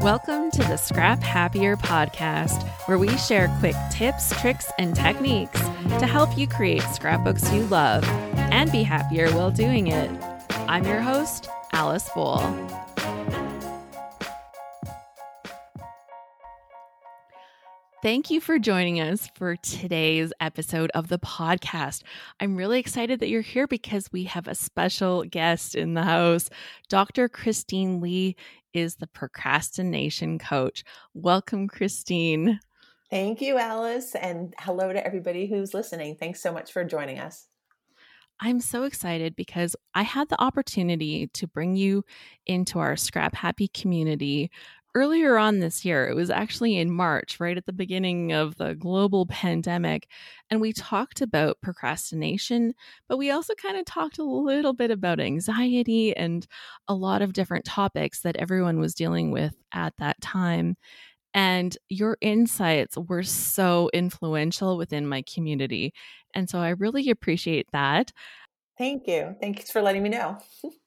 Welcome to the Scrap Happier podcast, where we share quick tips, tricks, and techniques to help you create scrapbooks you love and be happier while doing it. I'm your host, Alice Bowl. Thank you for joining us for today's episode of the podcast. I'm really excited that you're here because we have a special guest in the house. Dr. Christine Li is the procrastination coach. Welcome, Christine. Thank you, Alice. And hello to everybody who's listening. Thanks so much for joining us. I'm so excited because I had the opportunity to bring you into our Scrap Happy community earlier on this year. It was actually in March, right at the beginning of the global pandemic. And we talked about procrastination, but we also kind of talked a little bit about anxiety and a lot of different topics that everyone was dealing with at that time. And your insights were so influential within my community. And so I really appreciate that. Thank you. Thanks for letting me know.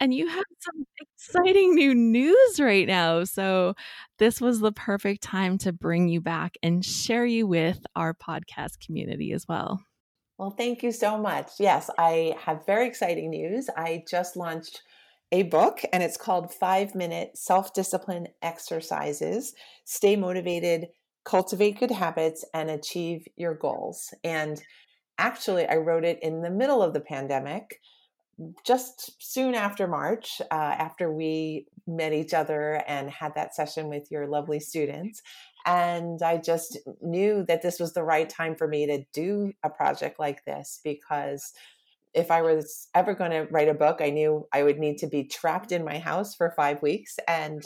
and you have some exciting new news right now. So, this was the perfect time to bring you back and share you with our podcast community as well. Well, thank you so much. Yes, I have very exciting news. I just launched a book and it's called Five Minute Self Discipline Exercises Stay Motivated, Cultivate Good Habits, and Achieve Your Goals. And actually, I wrote it in the middle of the pandemic just soon after March, uh, after we met each other and had that session with your lovely students. And I just knew that this was the right time for me to do a project like this because if I was ever going to write a book, I knew I would need to be trapped in my house for five weeks. And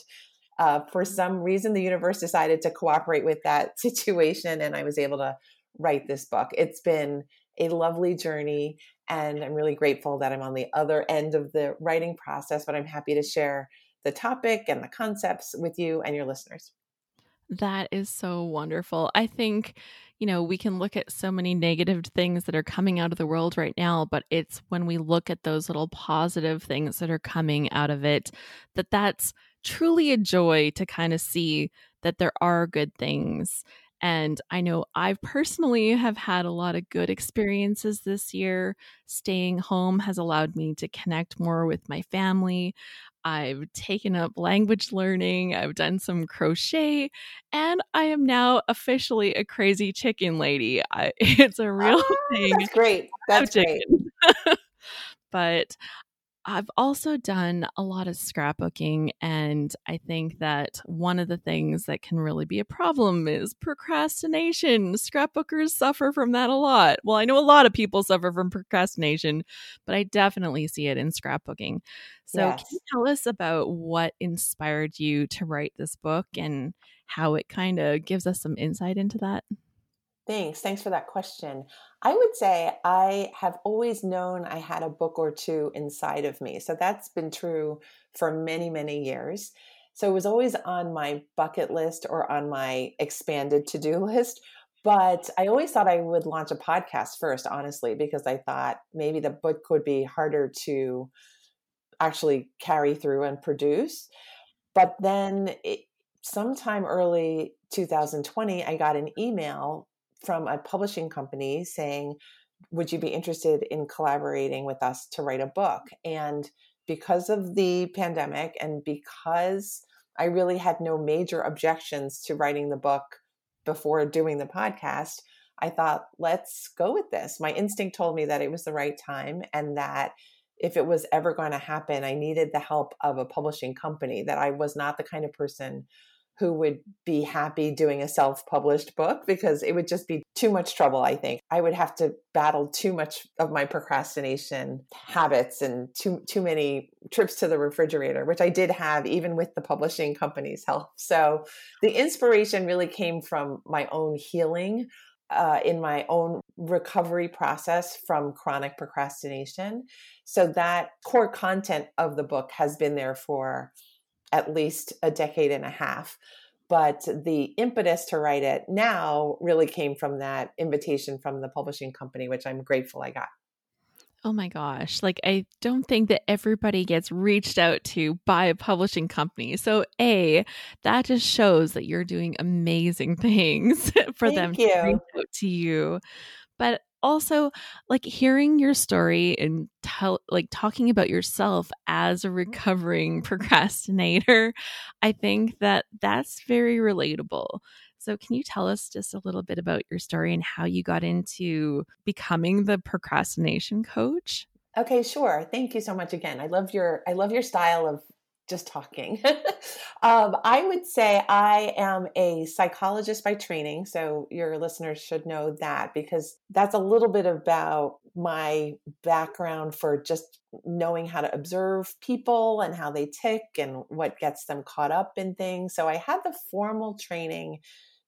uh, for some reason, the universe decided to cooperate with that situation, and I was able to write this book. It's been a lovely journey. And I'm really grateful that I'm on the other end of the writing process, but I'm happy to share the topic and the concepts with you and your listeners. That is so wonderful. I think, you know, we can look at so many negative things that are coming out of the world right now, but it's when we look at those little positive things that are coming out of it that that's truly a joy to kind of see that there are good things and I know I personally have had a lot of good experiences this year. Staying home has allowed me to connect more with my family. I've taken up language learning, I've done some crochet, and I am now officially a crazy chicken lady. I, it's a real oh, thing. That's great. That's great. but I've also done a lot of scrapbooking, and I think that one of the things that can really be a problem is procrastination. Scrapbookers suffer from that a lot. Well, I know a lot of people suffer from procrastination, but I definitely see it in scrapbooking. So, yes. can you tell us about what inspired you to write this book and how it kind of gives us some insight into that? Thanks. Thanks for that question. I would say I have always known I had a book or two inside of me. So that's been true for many, many years. So it was always on my bucket list or on my expanded to do list. But I always thought I would launch a podcast first, honestly, because I thought maybe the book would be harder to actually carry through and produce. But then it, sometime early 2020, I got an email from a publishing company saying, Would you be interested in collaborating with us to write a book? And because of the pandemic and because I really had no major objections to writing the book before doing the podcast, I thought, let's go with this. My instinct told me that it was the right time and that if it was ever going to happen, I needed the help of a publishing company, that I was not the kind of person who would be happy doing a self published book because it would just be too much trouble, I think. I would have to battle too much of my procrastination habits and too, too many trips to the refrigerator, which I did have even with the publishing company's help. So the inspiration really came from my own healing. Uh, in my own recovery process from chronic procrastination. So, that core content of the book has been there for at least a decade and a half. But the impetus to write it now really came from that invitation from the publishing company, which I'm grateful I got. Oh my gosh. Like, I don't think that everybody gets reached out to by a publishing company. So, A, that just shows that you're doing amazing things for Thank them you. to reach out to you. But also, like, hearing your story and tell, like, talking about yourself as a mm-hmm. recovering procrastinator, I think that that's very relatable. So, can you tell us just a little bit about your story and how you got into becoming the procrastination coach? Okay, sure. Thank you so much again. I love your I love your style of just talking. um, I would say I am a psychologist by training, so your listeners should know that because that's a little bit about my background for just knowing how to observe people and how they tick and what gets them caught up in things. So I had the formal training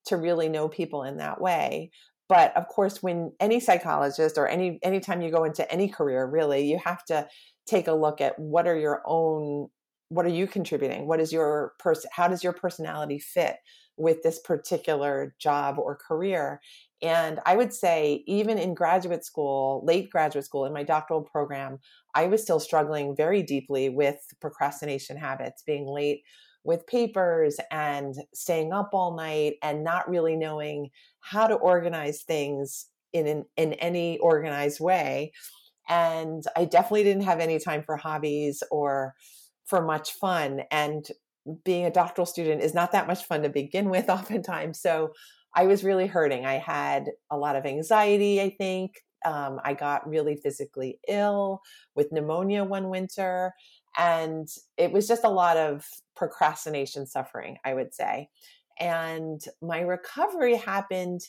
to really know people in that way but of course when any psychologist or any anytime you go into any career really you have to take a look at what are your own what are you contributing? What is your person how does your personality fit with this particular job or career? And i would say even in graduate school late graduate school in my doctoral program i was still struggling very deeply with procrastination habits being late with papers and staying up all night and not really knowing how to organize things in an, in any organized way. And i definitely didn't have any time for hobbies or for much fun and being a doctoral student is not that much fun to begin with oftentimes so i was really hurting i had a lot of anxiety i think um, i got really physically ill with pneumonia one winter and it was just a lot of procrastination suffering, I would say. And my recovery happened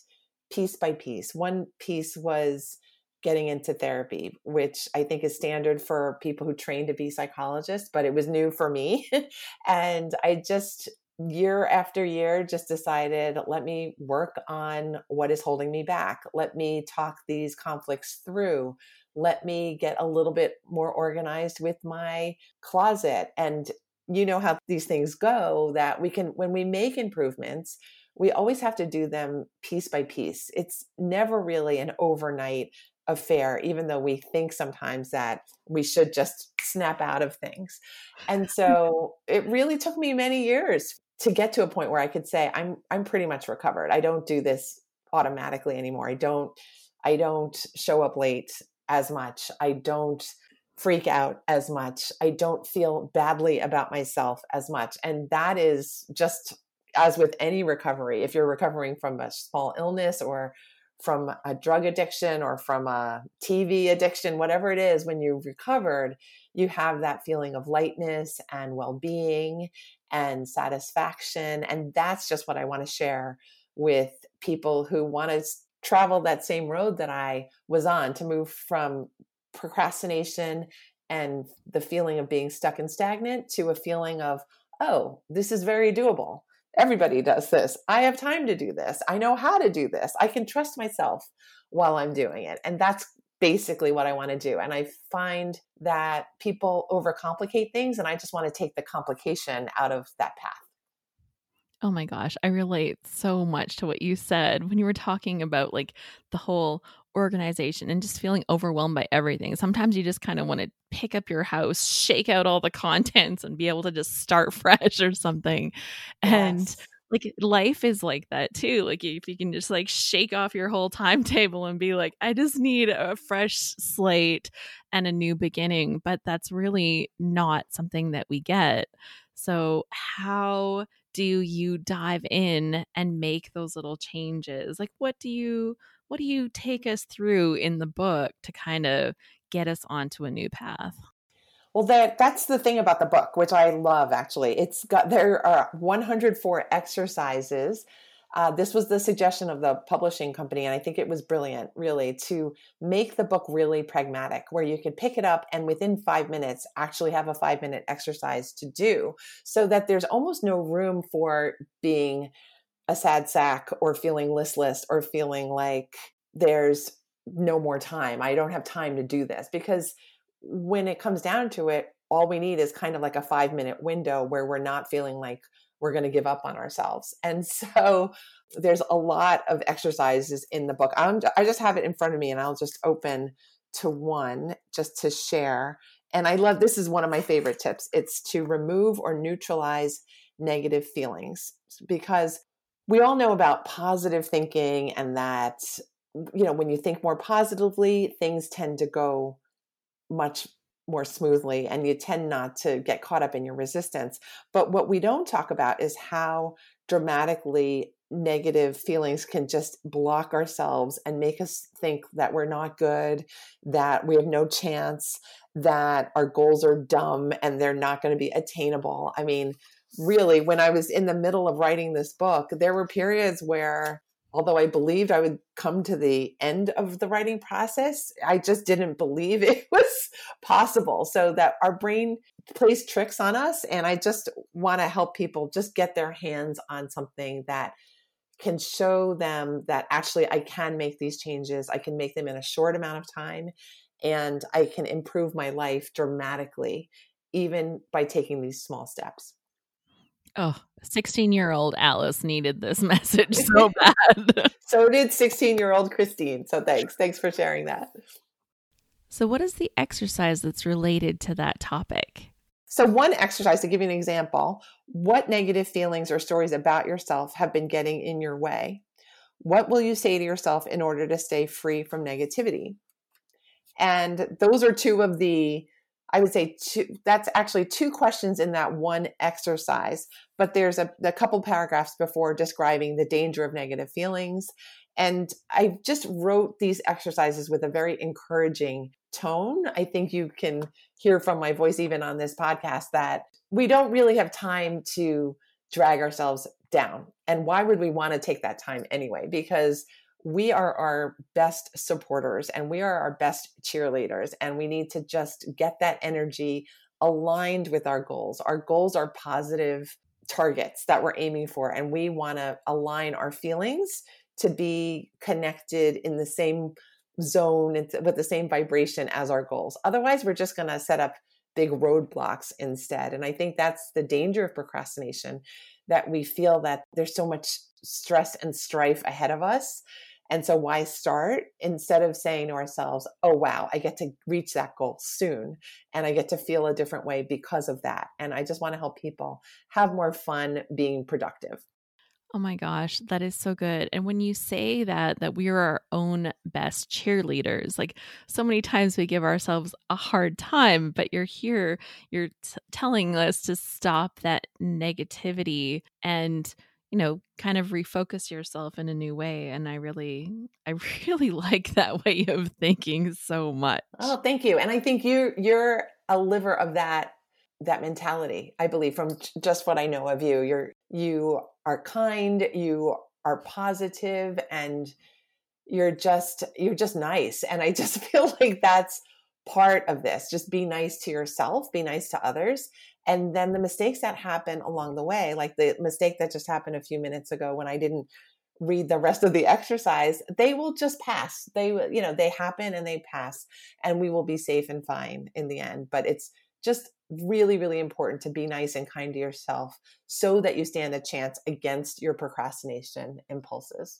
piece by piece. One piece was getting into therapy, which I think is standard for people who train to be psychologists, but it was new for me. and I just, year after year, just decided let me work on what is holding me back. Let me talk these conflicts through let me get a little bit more organized with my closet and you know how these things go that we can when we make improvements we always have to do them piece by piece it's never really an overnight affair even though we think sometimes that we should just snap out of things and so it really took me many years to get to a point where i could say i'm i'm pretty much recovered i don't do this automatically anymore i don't i don't show up late as much. I don't freak out as much. I don't feel badly about myself as much. And that is just as with any recovery, if you're recovering from a small illness or from a drug addiction or from a TV addiction, whatever it is, when you've recovered, you have that feeling of lightness and well being and satisfaction. And that's just what I want to share with people who want to travel that same road that I was on to move from procrastination and the feeling of being stuck and stagnant to a feeling of, oh, this is very doable. Everybody does this. I have time to do this. I know how to do this. I can trust myself while I'm doing it. And that's basically what I want to do. And I find that people overcomplicate things, and I just want to take the complication out of that path. Oh my gosh, I relate so much to what you said when you were talking about like the whole organization and just feeling overwhelmed by everything. Sometimes you just kind of want to pick up your house, shake out all the contents and be able to just start fresh or something. Yes. And like life is like that too. Like if you can just like shake off your whole timetable and be like, I just need a fresh slate and a new beginning. But that's really not something that we get. So, how do you dive in and make those little changes? Like what do you what do you take us through in the book to kind of get us onto a new path? Well, that that's the thing about the book, which I love actually. It's got there are 104 exercises uh, this was the suggestion of the publishing company, and I think it was brilliant, really, to make the book really pragmatic, where you could pick it up and within five minutes actually have a five minute exercise to do, so that there's almost no room for being a sad sack or feeling listless or feeling like there's no more time. I don't have time to do this because when it comes down to it, all we need is kind of like a five minute window where we're not feeling like we're going to give up on ourselves. And so there's a lot of exercises in the book. I'm, I just have it in front of me and I'll just open to one just to share. And I love this is one of my favorite tips. It's to remove or neutralize negative feelings because we all know about positive thinking and that you know when you think more positively things tend to go much more smoothly and you tend not to get caught up in your resistance. But what we don't talk about is how dramatically negative feelings can just block ourselves and make us think that we're not good that we have no chance that our goals are dumb and they're not going to be attainable. I mean really, when I was in the middle of writing this book, there were periods where, although I believed I would come to the end of the writing process, I just didn't believe it was possible. So that our brain plays tricks on us. And I just want to help people just get their hands on something that can show them that actually I can make these changes. I can make them in a short amount of time and I can improve my life dramatically, even by taking these small steps. Oh, 16 year old Alice needed this message so bad. so did 16 year old Christine. So thanks. Thanks for sharing that. So, what is the exercise that's related to that topic? So, one exercise to give you an example what negative feelings or stories about yourself have been getting in your way? What will you say to yourself in order to stay free from negativity? And those are two of the I would say two, that's actually two questions in that one exercise, but there's a, a couple paragraphs before describing the danger of negative feelings. And I just wrote these exercises with a very encouraging tone. I think you can hear from my voice, even on this podcast, that we don't really have time to drag ourselves down. And why would we want to take that time anyway? Because we are our best supporters and we are our best cheerleaders and we need to just get that energy aligned with our goals. Our goals are positive targets that we're aiming for and we want to align our feelings to be connected in the same zone with the same vibration as our goals. Otherwise we're just going to set up big roadblocks instead and i think that's the danger of procrastination that we feel that there's so much stress and strife ahead of us and so, why start instead of saying to ourselves, oh, wow, I get to reach that goal soon and I get to feel a different way because of that. And I just want to help people have more fun being productive. Oh my gosh, that is so good. And when you say that that we are our own best cheerleaders, like so many times we give ourselves a hard time, but you're here, you're t- telling us to stop that negativity and you know kind of refocus yourself in a new way and i really i really like that way of thinking so oh, much. oh thank you and i think you're you're a liver of that that mentality i believe from just what i know of you. You're you are kind you are positive and you're just you're just nice and i just feel like that's part of this just be nice to yourself be nice to others and then the mistakes that happen along the way like the mistake that just happened a few minutes ago when i didn't read the rest of the exercise they will just pass. They you know they happen and they pass and we will be safe and fine in the end. But it's just really really important to be nice and kind to yourself so that you stand a chance against your procrastination impulses.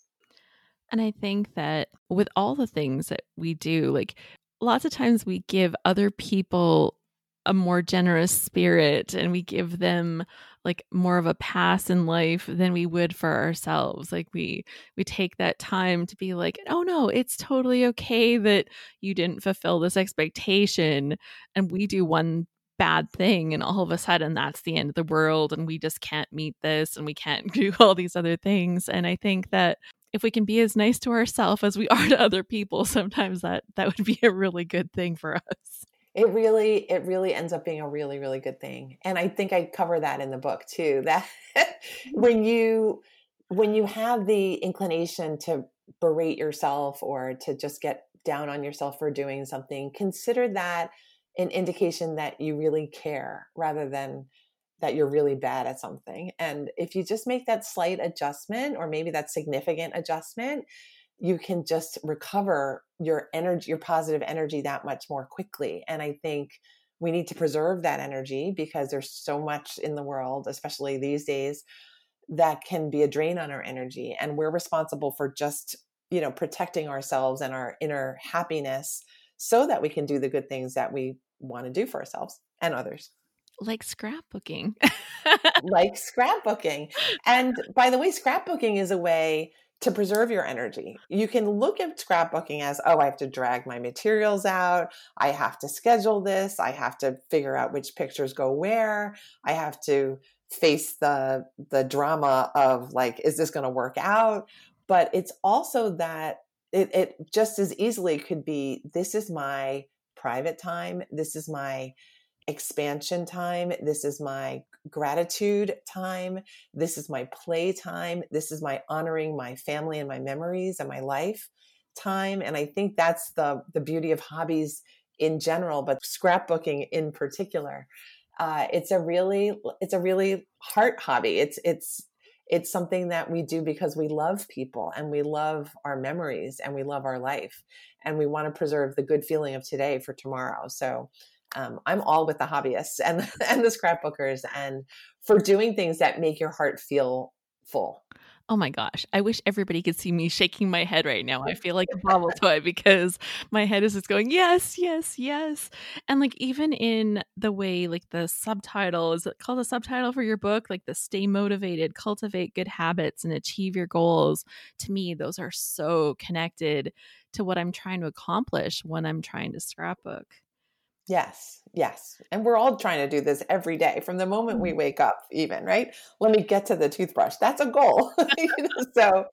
And i think that with all the things that we do like lots of times we give other people a more generous spirit and we give them like more of a pass in life than we would for ourselves. Like we we take that time to be like oh no it's totally okay that you didn't fulfill this expectation and we do one bad thing and all of a sudden that's the end of the world and we just can't meet this and we can't do all these other things. And i think that if we can be as nice to ourselves as we are to other people sometimes that that would be a really good thing for us. It really it really ends up being a really really good thing. And i think i cover that in the book too that mm-hmm. when you when you have the inclination to berate yourself or to just get down on yourself for doing something consider that an indication that you really care rather than that you're really bad at something and if you just make that slight adjustment or maybe that significant adjustment you can just recover your energy, your positive energy that much more quickly. And I think we need to preserve that energy because there's so much in the world, especially these days, that can be a drain on our energy. And we're responsible for just, you know, protecting ourselves and our inner happiness so that we can do the good things that we want to do for ourselves and others like scrapbooking. like scrapbooking. And by the way, scrapbooking is a way to preserve your energy. You can look at scrapbooking as, oh, I have to drag my materials out. I have to schedule this. I have to figure out which pictures go where. I have to face the the drama of like, is this going to work out? But it's also that it, it just as easily could be, this is my private time. This is my expansion time. This is my gratitude time. This is my play time. This is my honoring my family and my memories and my life time. And I think that's the the beauty of hobbies in general, but scrapbooking in particular. Uh, it's a really it's a really heart hobby. It's it's it's something that we do because we love people and we love our memories and we love our life and we want to preserve the good feeling of today for tomorrow. So um, I'm all with the hobbyists and and the scrapbookers and for doing things that make your heart feel full. Oh my gosh. I wish everybody could see me shaking my head right now. I feel like a bobble toy because my head is just going, yes, yes, yes. And like, even in the way, like, the subtitle is it called a subtitle for your book? Like, the stay motivated, cultivate good habits, and achieve your goals. To me, those are so connected to what I'm trying to accomplish when I'm trying to scrapbook. Yes, yes. And we're all trying to do this every day from the moment we mm-hmm. wake up, even, right? Let me get to the toothbrush. That's a goal. so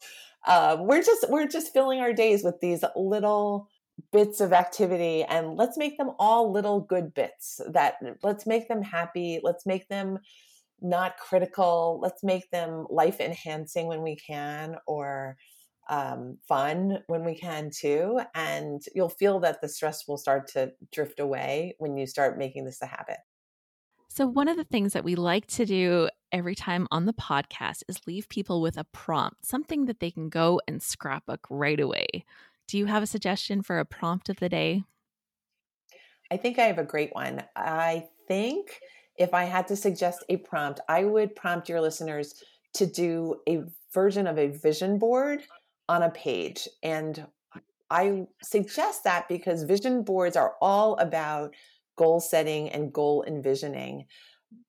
um, we're just we're just filling our days with these little bits of activity and let's make them all little good bits that let's make them happy let's make them not critical let's make them life enhancing when we can or um, fun when we can too. And you'll feel that the stress will start to drift away when you start making this a habit. So, one of the things that we like to do every time on the podcast is leave people with a prompt, something that they can go and scrapbook right away. Do you have a suggestion for a prompt of the day? I think I have a great one. I think if I had to suggest a prompt, I would prompt your listeners to do a version of a vision board on a page. And I suggest that because vision boards are all about goal setting and goal envisioning,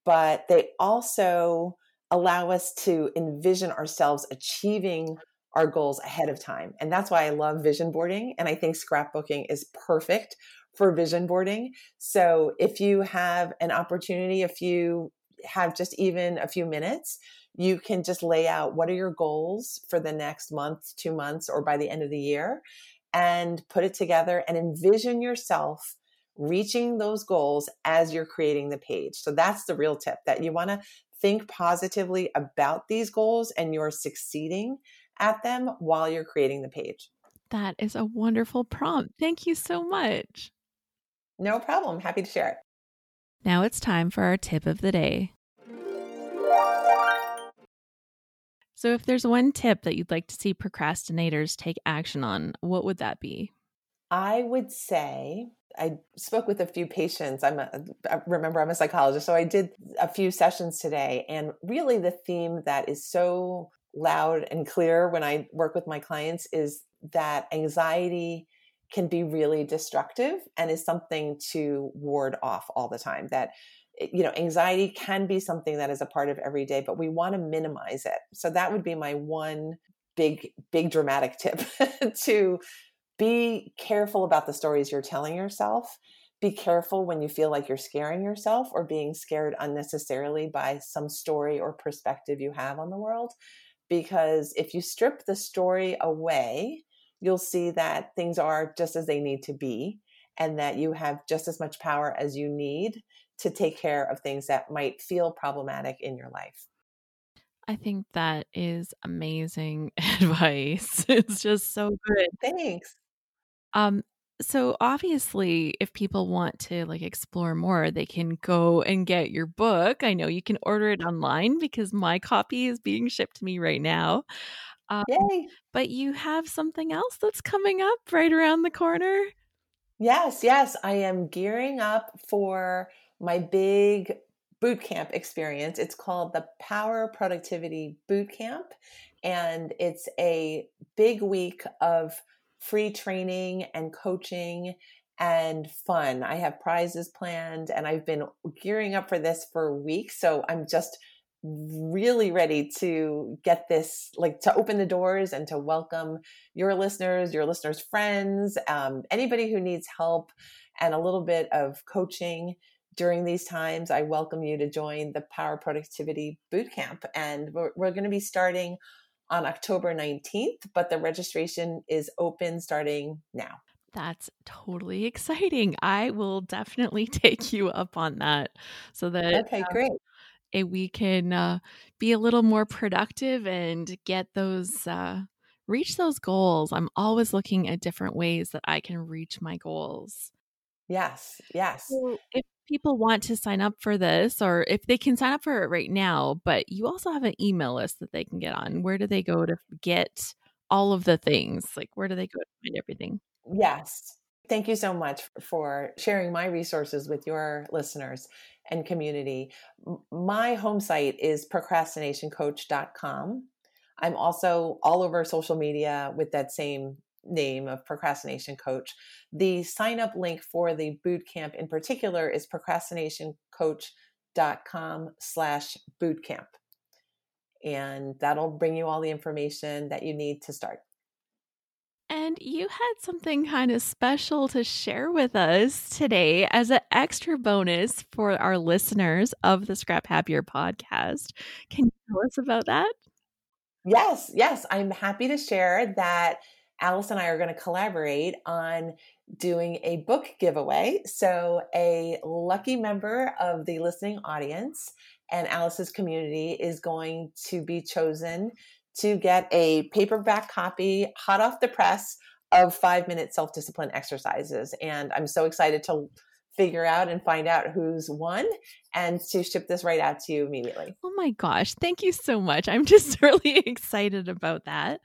but they also allow us to envision ourselves achieving our goals ahead of time. And that's why I love vision boarding. And I think scrapbooking is perfect for vision boarding. So if you have an opportunity, if you have just even a few minutes, you can just lay out what are your goals for the next month, two months, or by the end of the year, and put it together and envision yourself reaching those goals as you're creating the page. So that's the real tip that you want to think positively about these goals and you're succeeding at them while you're creating the page. That is a wonderful prompt. Thank you so much. No problem. Happy to share it. Now it's time for our tip of the day. So, if there's one tip that you'd like to see procrastinators take action on, what would that be? I would say I spoke with a few patients. I'm a, I remember I'm a psychologist, so I did a few sessions today, and really the theme that is so loud and clear when I work with my clients is that anxiety can be really destructive and is something to ward off all the time. That eh, you know anxiety can be something that is a part of every day but we want to minimize it so that would be my one big big dramatic tip to be careful about the stories you're telling yourself be careful when you feel like you're scaring yourself or being scared unnecessarily by some story or perspective you have on the world because if you strip the story away you'll see that things are just as they need to be and that you have just as much power as you need to take care of things that might feel problematic in your life. I think that is amazing advice. It's just so good. Thanks. Um so obviously if people want to like explore more, they can go and get your book. I know you can order it online because my copy is being shipped to me right now. Um, Yay. But you have something else that's coming up right around the corner. Yes, yes. I am gearing up for my big boot camp experience. It's called the Power Productivity Boot Camp. And it's a big week of free training and coaching and fun. I have prizes planned and I've been gearing up for this for weeks. So I'm just really ready to get this, like to open the doors and to welcome your listeners, your listeners' friends, um, anybody who needs help and a little bit of coaching during these times. I welcome you to join the Power Productivity Bootcamp. And we're, we're going to be starting on October 19th, but the registration is open starting now. That's totally exciting. I will definitely take you up on that so that Okay, great. Uh, we can uh, be a little more productive and get those uh, reach those goals. I'm always looking at different ways that I can reach my goals. Yes, yes. So if people want to sign up for this or if they can sign up for it right now, but you also have an email list that they can get on, where do they go to get all of the things? Like where do they go to find everything? Yes. Thank you so much for sharing my resources with your listeners and community. My home site is procrastinationcoach.com. I'm also all over social media with that same name of procrastination coach. The sign up link for the boot camp in particular is procrastinationcoach.com slash bootcamp. And that'll bring you all the information that you need to start. And you had something kind of special to share with us today as an extra bonus for our listeners of the Scrap Happier podcast. Can you tell us about that? Yes, yes. I'm happy to share that Alice and I are going to collaborate on doing a book giveaway. So, a lucky member of the listening audience and Alice's community is going to be chosen to get a paperback copy, hot off the press, of five minute self discipline exercises. And I'm so excited to figure out and find out who's won and to ship this right out to you immediately. Oh my gosh. Thank you so much. I'm just really excited about that.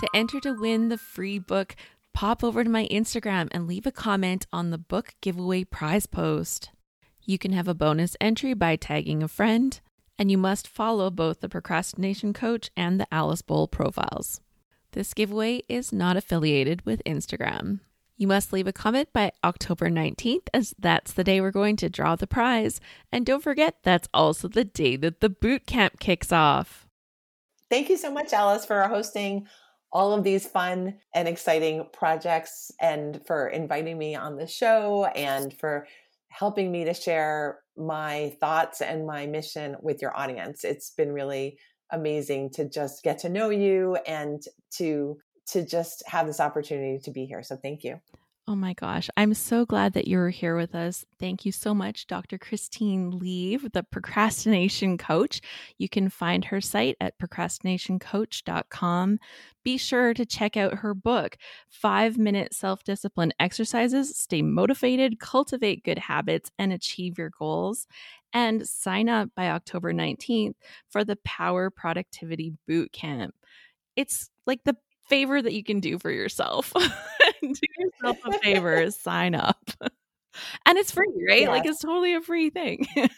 To enter to win the free book, pop over to my Instagram and leave a comment on the book giveaway prize post. You can have a bonus entry by tagging a friend and you must follow both the Procrastination Coach and the Alice Bowl profiles. This giveaway is not affiliated with Instagram. You must leave a comment by October 19th, as that's the day we're going to draw the prize. And don't forget, that's also the day that the boot camp kicks off. Thank you so much, Alice, for hosting all of these fun and exciting projects and for inviting me on the show and for helping me to share my thoughts and my mission with your audience. It's been really amazing to just get to know you and to to just have this opportunity to be here. So thank you. Oh my gosh. I'm so glad that you're here with us. Thank you so much, Dr. Christine Li, the procrastination coach. You can find her site at procrastinationcoach.com. Be sure to check out her book, Five Minute Self Discipline Exercises Stay Motivated, Cultivate Good Habits, and Achieve Your Goals. And sign up by October 19th for the Power Productivity Boot Camp. It's like the favor that you can do for yourself. do yourself a favor, sign up. And it's free, right? Yes. Like it's totally a free thing.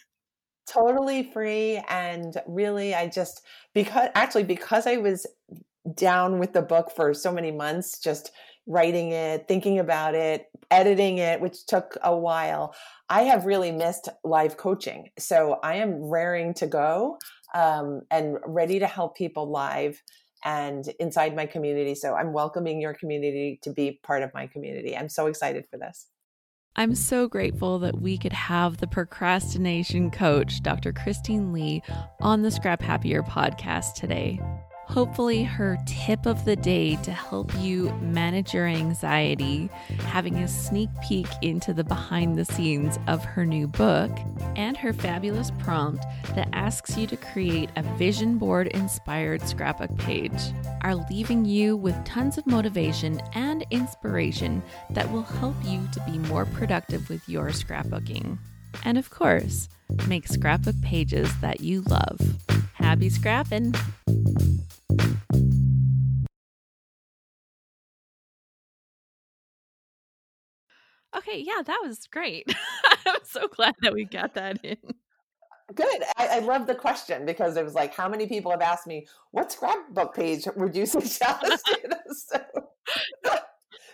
totally free and really I just because actually because I was down with the book for so many months just writing it, thinking about it, editing it, which took a while. I have really missed live coaching. So I am raring to go um, and ready to help people live and inside my community. So I'm welcoming your community to be part of my community. I'm so excited for this. I'm so grateful that we could have the procrastination coach, Dr. Christine Li, on the Scrap Happier podcast today. Hopefully, her tip of the day to help you manage your anxiety, having a sneak peek into the behind the scenes of her new book, and her fabulous prompt that asks you to create a vision board inspired scrapbook page are leaving you with tons of motivation and inspiration that will help you to be more productive with your scrapbooking. And of course, make scrapbook pages that you love. Happy scrapping! Okay, yeah, that was great. I'm so glad that we got that in. Good. I, I love the question because it was like, how many people have asked me, what scrapbook page would you so,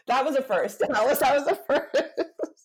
that was a first. That was, that was a first.